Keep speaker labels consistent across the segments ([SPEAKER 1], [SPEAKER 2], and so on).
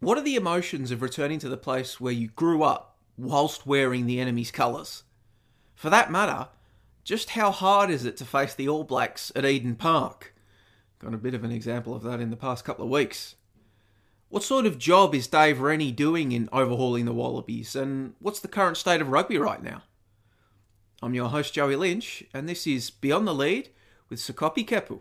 [SPEAKER 1] What are the emotions of returning to the place where you grew up whilst wearing the enemy's colours? For that matter, just how hard is it to face the All Blacks at Eden Park? Got a bit of an example of that in the past couple of weeks. What sort of job is Dave Rennie doing in overhauling the Wallabies, and what's the current state of rugby right now? I'm your host, Joey Lynch, and this is Beyond the Lead with Sekope Kepu.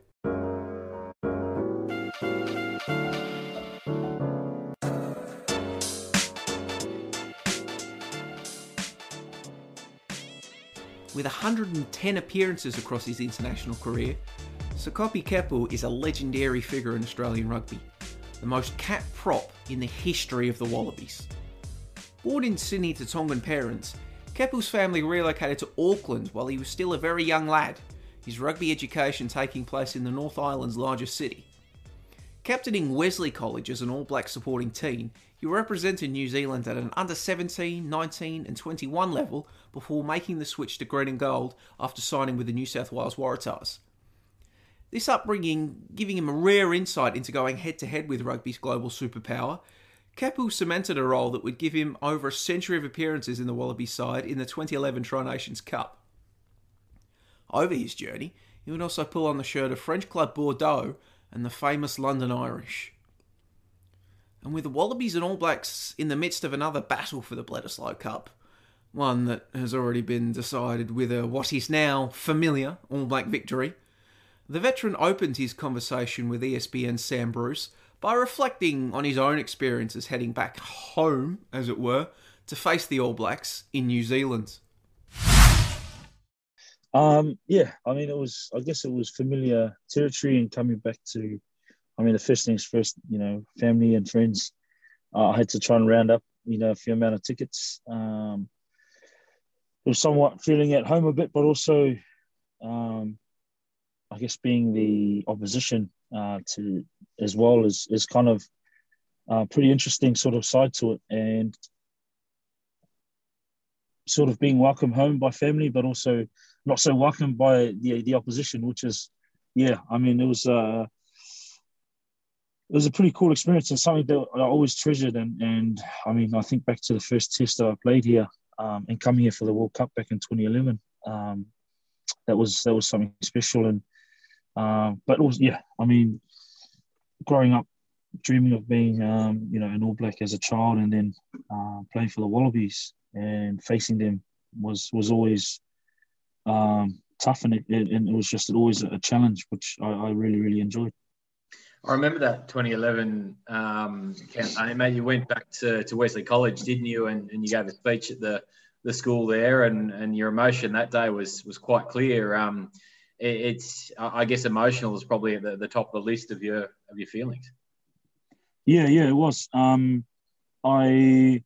[SPEAKER 1] With 110 appearances across his international career, Sekope Kepu is a legendary figure in Australian rugby the most capped prop in the history of the Wallabies. Born in Sydney to Tongan parents, Kepu's family relocated to Auckland while he was still a very young lad, his rugby education taking place in the North Island's largest city. Captaining Wesley College as an All Black supporting team, he represented New Zealand at an under 17, 19, and 21 level before making the switch to green and gold after signing with the New South Wales Waratahs. This upbringing giving him a rare insight into going head to head with rugby's global superpower. Kepu cemented a role that would give him over a century of appearances in the Wallaby side in the 2011 Tri Nations Cup. Over his journey, he would also pull on the shirt of French club Bordeaux and the famous London Irish. And with the Wallabies and All Blacks in the midst of another battle for the Bledisloe Cup, one that has already been decided with a what is now familiar All Black victory, the veteran opened his conversation with ESPN's Sam Bruce by reflecting on his own experiences heading back home, as it were, to face the All Blacks in New Zealand.
[SPEAKER 2] Um, yeah, I mean, it was, I guess it was familiar territory and coming back to, I mean, the first things first, you know, family and friends. Uh, I had to try and round up, you know, a few amount of tickets. Um, it was somewhat feeling at home a bit, but also, um, I guess being the opposition uh, to as well is is kind of uh, pretty interesting sort of side to it, and sort of being welcomed home by family, but also not so welcomed by the the opposition, which is yeah, I mean it was. Uh, it was a pretty cool experience and something that I always treasured. And, and I mean, I think back to the first test that I played here um, and coming here for the World Cup back in 2011. Um, that was that was something special. And uh, but also, yeah, I mean, growing up, dreaming of being, um, you know, an All Black as a child, and then uh, playing for the Wallabies and facing them was was always um, tough, and it, it, and it was just always a challenge, which I, I really really enjoyed.
[SPEAKER 3] I remember that 2011 um, campaign, mate. You went back to, to Wesley College, didn't you? And, and you gave a speech at the, the school there, and, and your emotion that day was was quite clear. Um, it's I guess emotional is probably at the, the top of the list of your of your feelings.
[SPEAKER 2] Yeah, yeah, it was. Um, I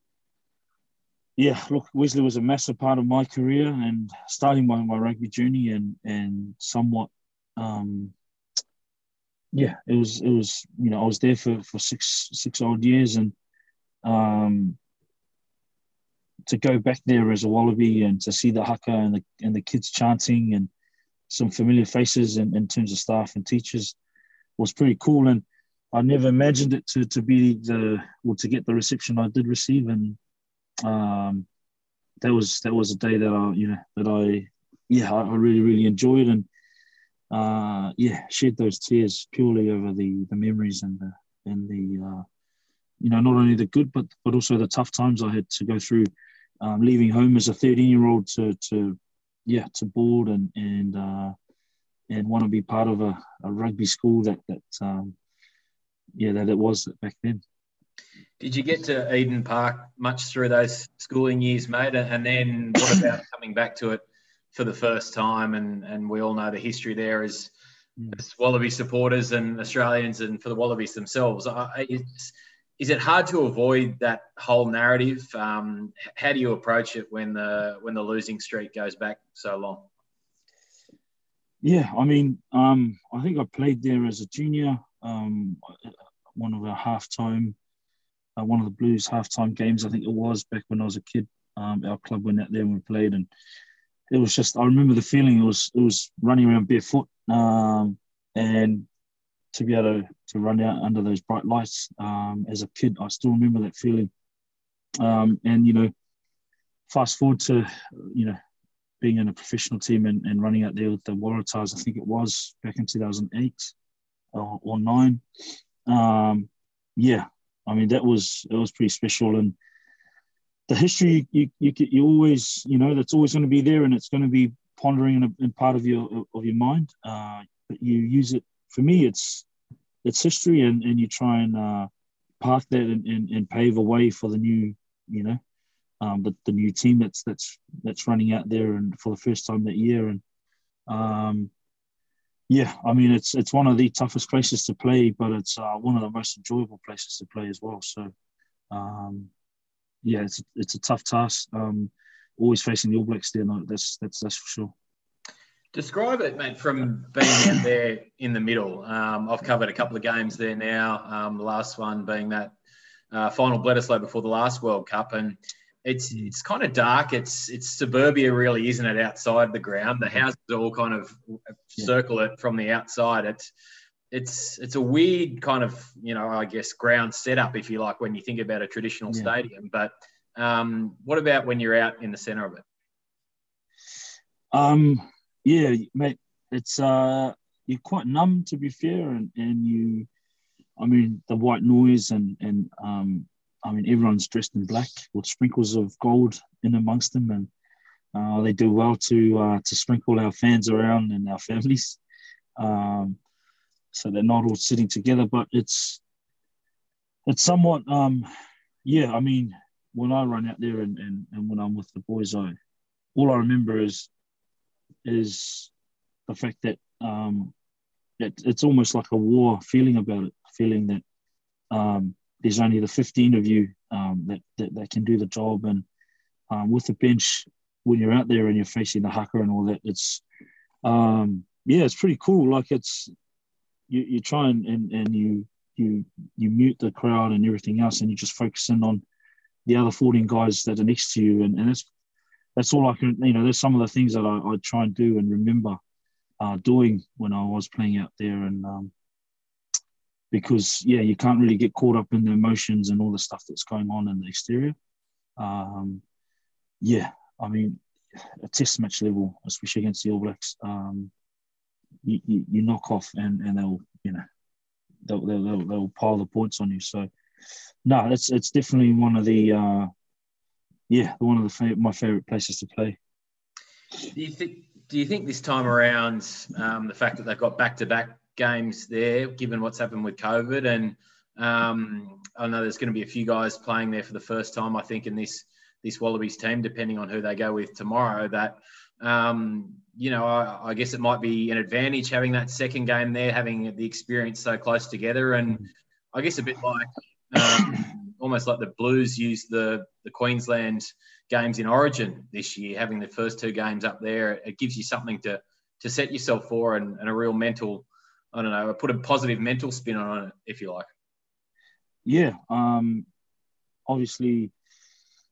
[SPEAKER 2] yeah, look, Wesley was a massive part of my career and starting my, my rugby journey and and somewhat um, yeah, it was it was you know I was there for, for six six odd years and um, to go back there as a wallaby and to see the haka and the and the kids chanting and some familiar faces in, in terms of staff and teachers was pretty cool. And I never imagined it to, to be the or to get the reception I did receive. And um, that was that was a day that I you know that I yeah I really really enjoyed and uh, yeah shed those tears purely over the the memories and the and the uh, you know not only the good but but also the tough times I had to go through. Um, leaving home as a 13 year old to to yeah to board and and uh, and want to be part of a, a rugby school that that um, yeah that it was back then.
[SPEAKER 3] Did you get to Eden Park much through those schooling years, mate? And then what about coming back to it for the first time? And and we all know the history there is mm. as Wallaby supporters and Australians, and for the Wallabies themselves. It's is it hard to avoid that whole narrative? Um, how do you approach it when the when the losing streak goes back so long?
[SPEAKER 2] Yeah, I mean, um, I think I played there as a junior. Um, one of our halftime, uh, one of the Blues halftime games, I think it was back when I was a kid. Um, our club went out there and we played, and it was just I remember the feeling. It was it was running around barefoot, um, and to be able to, to run out under those bright lights um, as a kid. I still remember that feeling. Um, and, you know, fast forward to, you know, being in a professional team and, and running out there with the Waratahs, I think it was back in 2008 or, or 9. Um, yeah, I mean, that was, it was pretty special. And the history, you, you, you always, you know, that's always going to be there and it's going to be pondering in, a, in part of your, of your mind. Uh, but you use it for me, it's it's history, and, and you try and uh, park that and, and, and pave a way for the new, you know, um, the, the new team that's that's that's running out there and for the first time that year. And um, yeah, I mean it's it's one of the toughest places to play, but it's uh, one of the most enjoyable places to play as well. So um, yeah, it's it's a tough task. Um, always facing the All Blacks there, no, that's that's that's for sure.
[SPEAKER 3] Describe it, mate, from being out there in the middle. Um, I've covered a couple of games there now. Um, the last one being that uh, final Bledisloe before the last World Cup, and it's it's kind of dark. It's it's suburbia, really, isn't it? Outside the ground, the houses all kind of circle it from the outside. It's it's it's a weird kind of you know I guess ground setup, if you like, when you think about a traditional yeah. stadium. But um, what about when you're out in the centre of it?
[SPEAKER 2] Um, yeah, mate, it's uh, you're quite numb to be fair, and and you, I mean, the white noise and and um, I mean, everyone's dressed in black with sprinkles of gold in amongst them, and uh, they do well to uh, to sprinkle our fans around and our families, um, so they're not all sitting together. But it's it's somewhat, um, yeah. I mean, when I run out there and, and, and when I'm with the boys, I all I remember is is the fact that um, it, it's almost like a war feeling about it, feeling that um, there's only the 15 of you um, that, that, that can do the job. And um, with the bench, when you're out there and you're facing the haka and all that, it's, um, yeah, it's pretty cool. Like it's, you, you try and, and, and you, you, you mute the crowd and everything else, and you just focus in on the other 14 guys that are next to you. And, and it's that's all I can, you know, there's some of the things that I, I try and do and remember uh, doing when I was playing out there. And um, because, yeah, you can't really get caught up in the emotions and all the stuff that's going on in the exterior. Um, yeah, I mean, a test match level, especially against the All Blacks, um, you, you, you, knock off and, and they'll, you know, they'll, they'll, they'll, pile the points on you. So, no, it's, it's definitely one of the, uh, yeah, one of the my favorite places to play.
[SPEAKER 3] Do you think? Do you think this time around, um, the fact that they've got back-to-back games there, given what's happened with COVID, and um, I know there's going to be a few guys playing there for the first time, I think, in this this Wallabies team, depending on who they go with tomorrow. That um, you know, I, I, guess it might be an advantage having that second game there, having the experience so close together, and I guess a bit like um, almost like the Blues used the the Queensland games in Origin this year, having the first two games up there. It gives you something to to set yourself for and, and a real mental, I don't know, I put a positive mental spin on it, if you like.
[SPEAKER 2] Yeah, um, obviously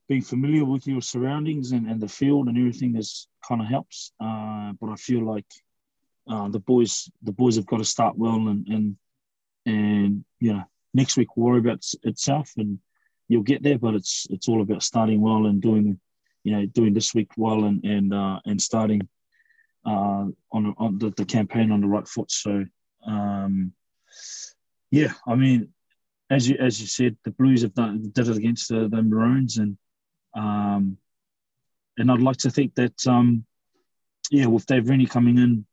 [SPEAKER 2] being familiar with your surroundings and, and the field and everything is kind of helps. Uh, but I feel like uh, the boys the boys have got to start well and and and you know next week worry about itself and you'll get there. But it's it's all about starting well and doing, you know, doing this week well and and uh, and starting uh, on on the, the campaign on the right foot. So um, yeah, I mean, as you as you said, the Blues have done did it against the, the Maroons and um, and I'd like to think that um, yeah, with Dave Rennie coming in,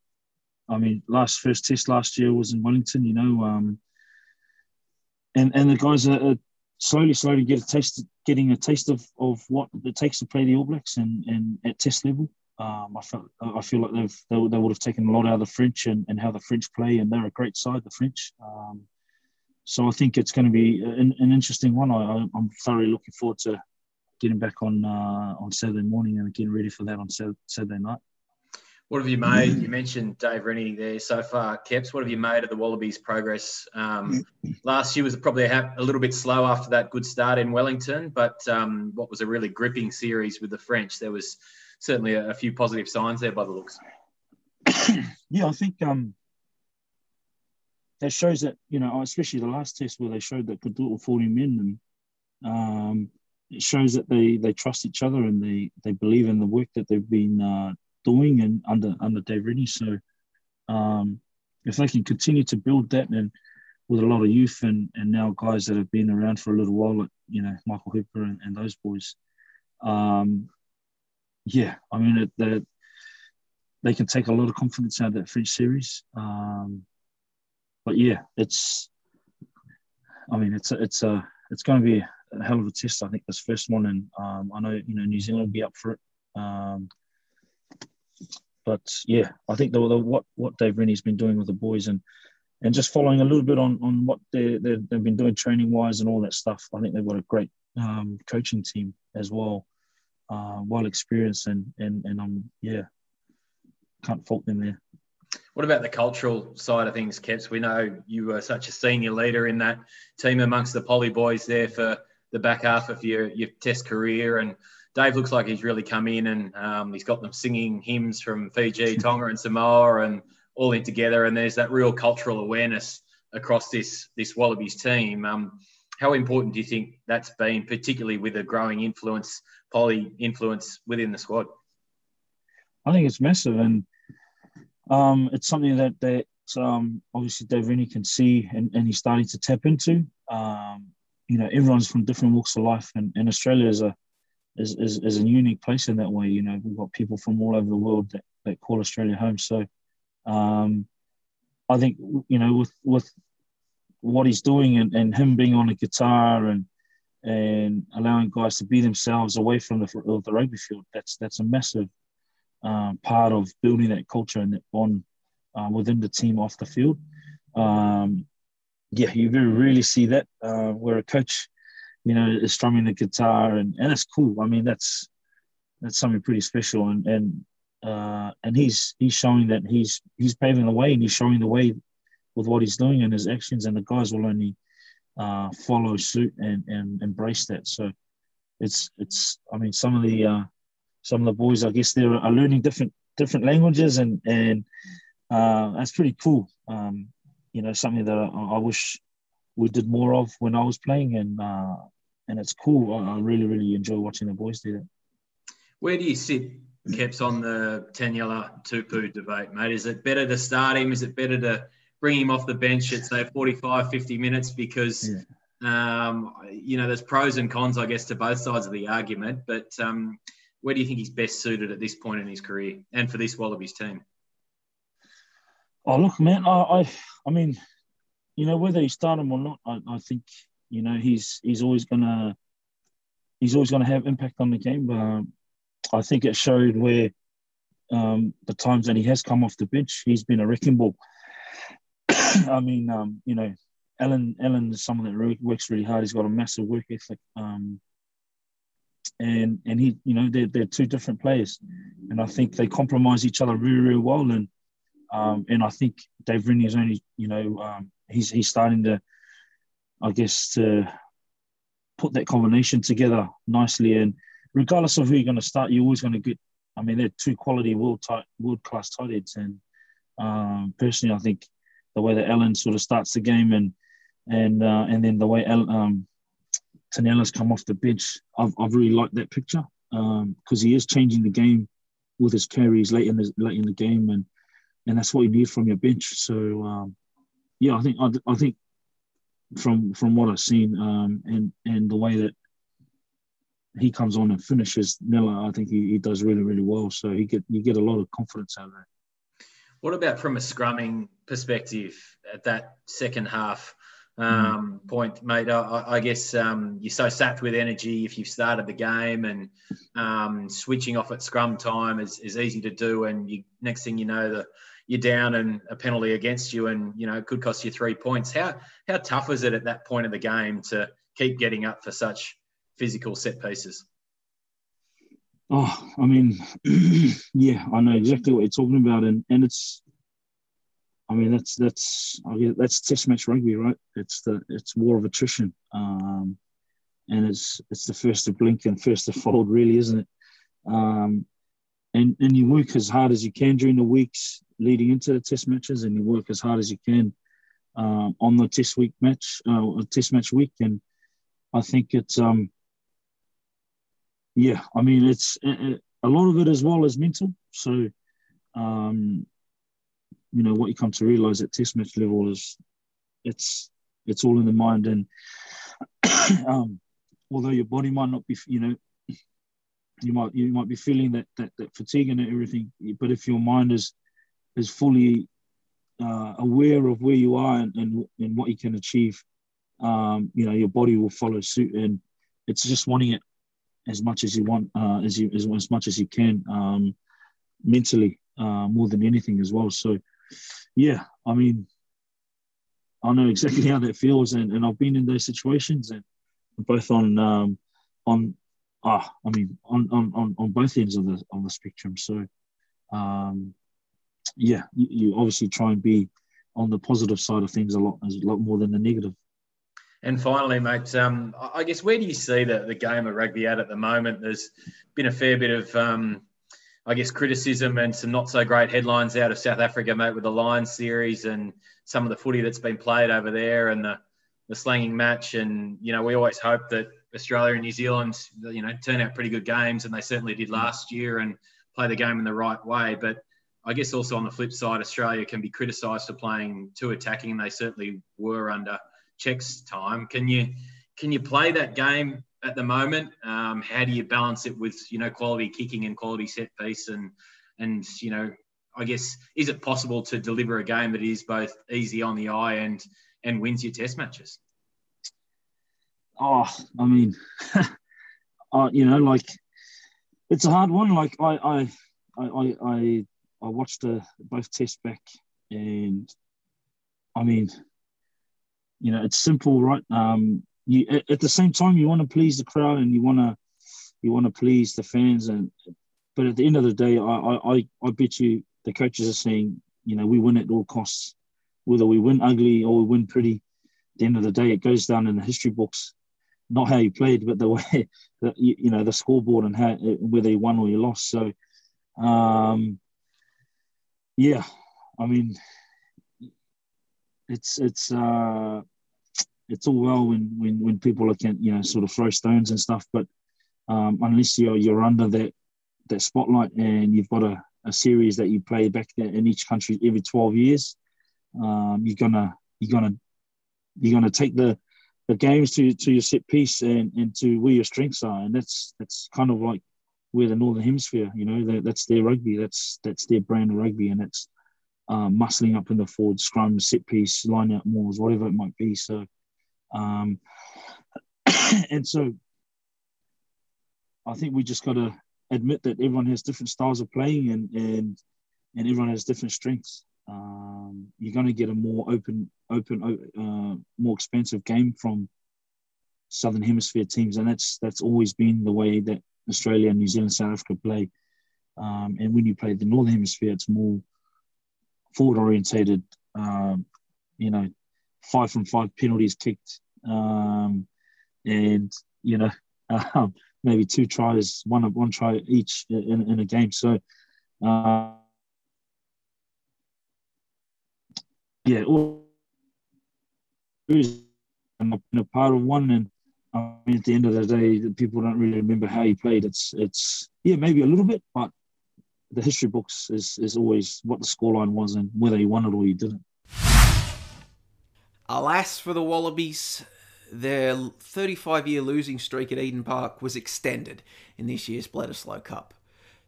[SPEAKER 2] I mean, last first test last year was in Wellington. You know, um, and and the guys are, are slowly, slowly get a taste, getting a taste of, of what it takes to play the All Blacks and, and at test level. Um, I felt I feel like they've they, they, would have taken a lot out of the French and, and how the French play, and they're a great side, the French. Um, so I think it's going to be an, an interesting one. I, am thoroughly looking forward to getting back on uh, on Saturday morning and getting ready for that on Saturday night.
[SPEAKER 3] What have you made? You mentioned Dave Rennie there so far. Keps, what have you made of the Wallabies' progress? Um, last year was probably a, a, little bit slow after that good start in Wellington, but um, what was a really gripping series with the French? There was certainly a, a few positive signs there by the looks.
[SPEAKER 2] yeah, I think um, that shows that you know, especially the last test where they showed that could do it with 40 men, and um, it shows that they they trust each other and they they believe in the work that they've been uh, doing and under under Dave Rennie. So um, if they can continue to build that and with a lot of youth and, and now guys that have been around for a little while, like you know Michael Hooper and, and those boys, um, yeah, I mean it, they can take a lot of confidence out of that French series. Um, but yeah, it's I mean it's it's a it's going to be a hell of a test. I think this first one, and um, I know you know New Zealand will be up for it. Um, but yeah, I think the, the, what what Dave Rennie's been doing with the boys and and just following a little bit on on what they they've been doing training wise and all that stuff. I think they've got a great um, coaching team as well, uh, well experienced and and and I'm yeah, can't fault them there.
[SPEAKER 3] What about the cultural side of things, Keps? We know you were such a senior leader in that team amongst the Poly boys there for the back half of your your Test career, and Dave looks like he's really come in and um, he's got them singing hymns from Fiji, Tonga, and Samoa, and all in together. And there's that real cultural awareness across this this Wallabies team. Um, how important do you think that's been, particularly with a growing influence, poly influence within the squad?
[SPEAKER 2] I think it's massive, and um, it's something that that um, obviously Dave Rennie can see, and, and he's starting to tap into. Um, you know, everyone's from different walks of life, and, and Australia is a is, is, is a unique place in that way. You know, we've got people from all over the world that, that call Australia home. So um, I think, you know, with, with what he's doing and, and him being on a guitar and and allowing guys to be themselves away from the, the rugby field, that's that's a massive um, part of building that culture and that bond uh, within the team off the field. Um, yeah, you very rarely see that uh, where a coach you know, is strumming the guitar, and and it's cool. I mean, that's that's something pretty special, and and uh, and he's he's showing that he's he's paving the way, and he's showing the way with what he's doing and his actions, and the guys will only uh, follow suit and and embrace that. So it's it's I mean, some of the uh, some of the boys, I guess, they're are learning different different languages, and and uh, that's pretty cool. Um, you know, something that I, I wish we did more of when I was playing, and uh, and it's cool. I, really, really enjoy watching the boys do that.
[SPEAKER 3] Where do you sit, Keps on the Taniela Tupou debate, mate? Is it better to start him? Is it better to bring him off the bench at, say, 45, 50 minutes? Because, yeah. um, you know, there's pros and cons, I guess, to both sides of the argument. But um, where do you think he's best suited at this point in his career and for this Wallabies team?
[SPEAKER 2] Oh, look, man, I, I, I mean, you know, whether you start him or not, I, I think you know, he's he's always gonna he's always gonna have impact on the game. Um, I think it showed where um, the times that he has come off the bench, he's been a wrecking ball. I mean, um, you know, Alan Alan is someone that works really hard. He's got a massive work ethic. Um, and and he, you know, they're, they're two different players, and I think they compromise each other really, really well. And um, and I think Dave Rennie is only, you know, um, he's he's starting to I guess, to put that combination together nicely. And regardless of who you're going to start, you're always going to get. I mean, they're two quality world tight, world class tightheads. And um, personally, I think the way that Ellen sort of starts the game and and uh, and then the way um, Taniela's come off the bench, I've, I've really liked that picture because um, he is changing the game with his carries late in the late in the game, and and that's what you need from your bench. So um, yeah, I think I, I think from from what I've seen um, and and the way that he comes on and finishes Nella, I think he, he does really really well. So he get you get a lot of confidence out of that.
[SPEAKER 3] What about from a scrumming perspective at that second half um, mm. point, mate? I, I guess um, you're so sapped with energy if you've started the game and um, switching off at scrum time is, is easy to do. And you, next thing you know, the you're down and a penalty against you, and you know it could cost you three points. How how tough is it at that point of the game to keep getting up for such physical set pieces?
[SPEAKER 2] Oh, I mean, yeah, I know exactly what you're talking about, and and it's, I mean, that's that's I guess that's test match rugby, right? It's the it's war of attrition, um, and it's it's the first to blink and first to fold, really, isn't it? Um, and and you work as hard as you can during the weeks leading into the test matches, and you work as hard as you can uh, on the Test week match, uh, Test match week, and I think it's um, yeah, I mean it's a lot of it as well as mental. So, um, you know, what you come to realize at Test match level is it's it's all in the mind, and um, although your body might not be, you know, you might you might be feeling that that, that fatigue and everything, but if your mind is is fully uh, aware of where you are and, and, and what you can achieve, um, you know, your body will follow suit, and it's just wanting it as much as you want, uh, as you as, as much as you can, um, mentally, uh, more than anything as well. So, yeah, I mean, I know exactly how that feels, and, and I've been in those situations, and both on um, on ah, I mean, on, on on both ends of the of the spectrum. So, um, yeah, you, you obviously try and be on the positive side of things a lot, a lot more than the negative.
[SPEAKER 3] And finally, mate, um, I guess where do you see the, the game of rugby at at the moment? There's been a fair bit of, um, I guess, criticism and some not so great headlines out of South Africa, mate, with the Lions series and some of the footy that's been played over there and the, the slanging match. And, you know, we always hope that Australia and New Zealand, you know, turn out pretty good games, and they certainly did last year and play the game in the right way. But I guess also on the flip side, Australia can be criticised for playing too attacking, and they certainly were under Cheika's time. Can you can you play that game at the moment? Um, how do you balance it with you know quality kicking and quality set piece and and you know I guess is it possible to deliver a game that is both easy on the eye and and wins your test matches?
[SPEAKER 2] Oh, I mean, uh, you know, like it's a hard one. Like I, I, I, I, I watched the both tests back, and I mean, you know, it's simple, right? Um, you at, the same time you want to please the crowd and you want to you want to please the fans, and but at the end of the day, I, I, I bet you the coaches are saying, you know, we win at all costs, whether we win ugly or we win pretty. At the end of the day, it goes down in the history books not how you played, but the way that you, you know the scoreboard and how whether you won or you lost. So, um, yeah, I mean, it's it's uh, it's all well when when when people are can you know sort of throw stones and stuff, but um, unless you're you're under that that spotlight and you've got a, a series that you play back in each country every 12 years, um, you're gonna you're gonna you're gonna take the the games to to your set piece and, and to where your strengths are, and that's that's kind of like where the Northern Hemisphere, you know, that, that's their rugby, that's that's their brand of rugby, and it's um, muscling up in the forward scrum, set piece, line out mauls, whatever it might be. So, um, and so I think we just got to admit that everyone has different styles of playing, and and and everyone has different strengths um, you're going to get a more open, open, uh, more expensive game from Southern Hemisphere teams, and that's that's always been the way that Australia, New Zealand, South Africa play. Um, and when you play the Northern Hemisphere, it's more forward orientated. Um, you know, five from five penalties kicked, um, and you know, um, maybe two tries, one one try each in, in a game. So. Uh, yeah, I'm a part of one, and I mean, at the end of the day, people don't really remember how he played. It's it's yeah, maybe a little bit, but the history books is is always what the scoreline was and whether he won it or he didn't.
[SPEAKER 1] Alas for the Wallabies, their 35 year losing streak at Eden Park was extended in this year's Bledisloe Cup.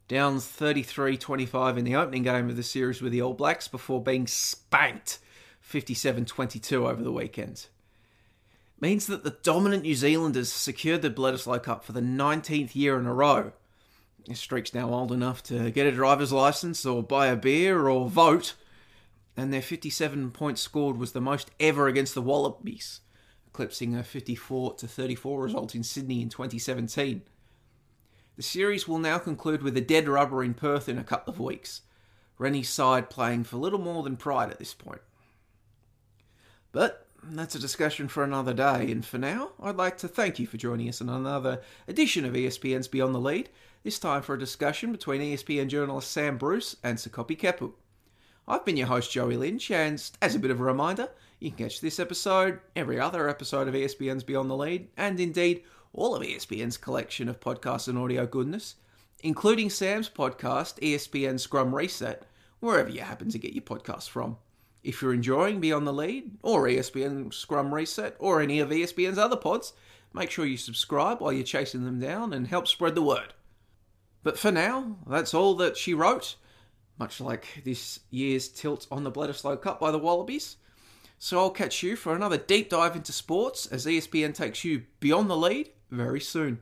[SPEAKER 1] Down 33 25 in the opening game of the series with the All Blacks before being spanked 57 22 over the weekend. Means that the dominant New Zealanders secured the Bledisloe Cup for the 19th year in a row. This streak's now old enough to get a driver's license or buy a beer or vote, and their 57 points scored was the most ever against the Wallabies, eclipsing a 54 to 34 result in Sydney in 2017. The series will now conclude with a dead rubber in Perth in a couple of weeks. Rennie's side playing for little more than pride at this point. But that's a discussion for another day, and for now, I'd like to thank you for joining us on another edition of ESPN's Beyond the Lead, this time for a discussion between ESPN journalist Sam Bruce and Sekope Kepu. I've been your host, Joey Lynch, and as a bit of a reminder, You can catch this episode, every other episode of ESPN's Beyond the Lead, and indeed all of ESPN's collection of podcasts and audio goodness, including Sam's podcast, ESPN Scrum Reset, wherever you happen to get your podcasts from. If you're enjoying Beyond the Lead, or ESPN Scrum Reset, or any of ESPN's other pods, make sure you subscribe while you're chasing them down and help spread the word. But for now, that's all that she wrote, much like this year's tilt on the Bledisloe Cup by the Wallabies. So I'll catch you for another deep dive into sports as ESPN takes you beyond the lead very soon.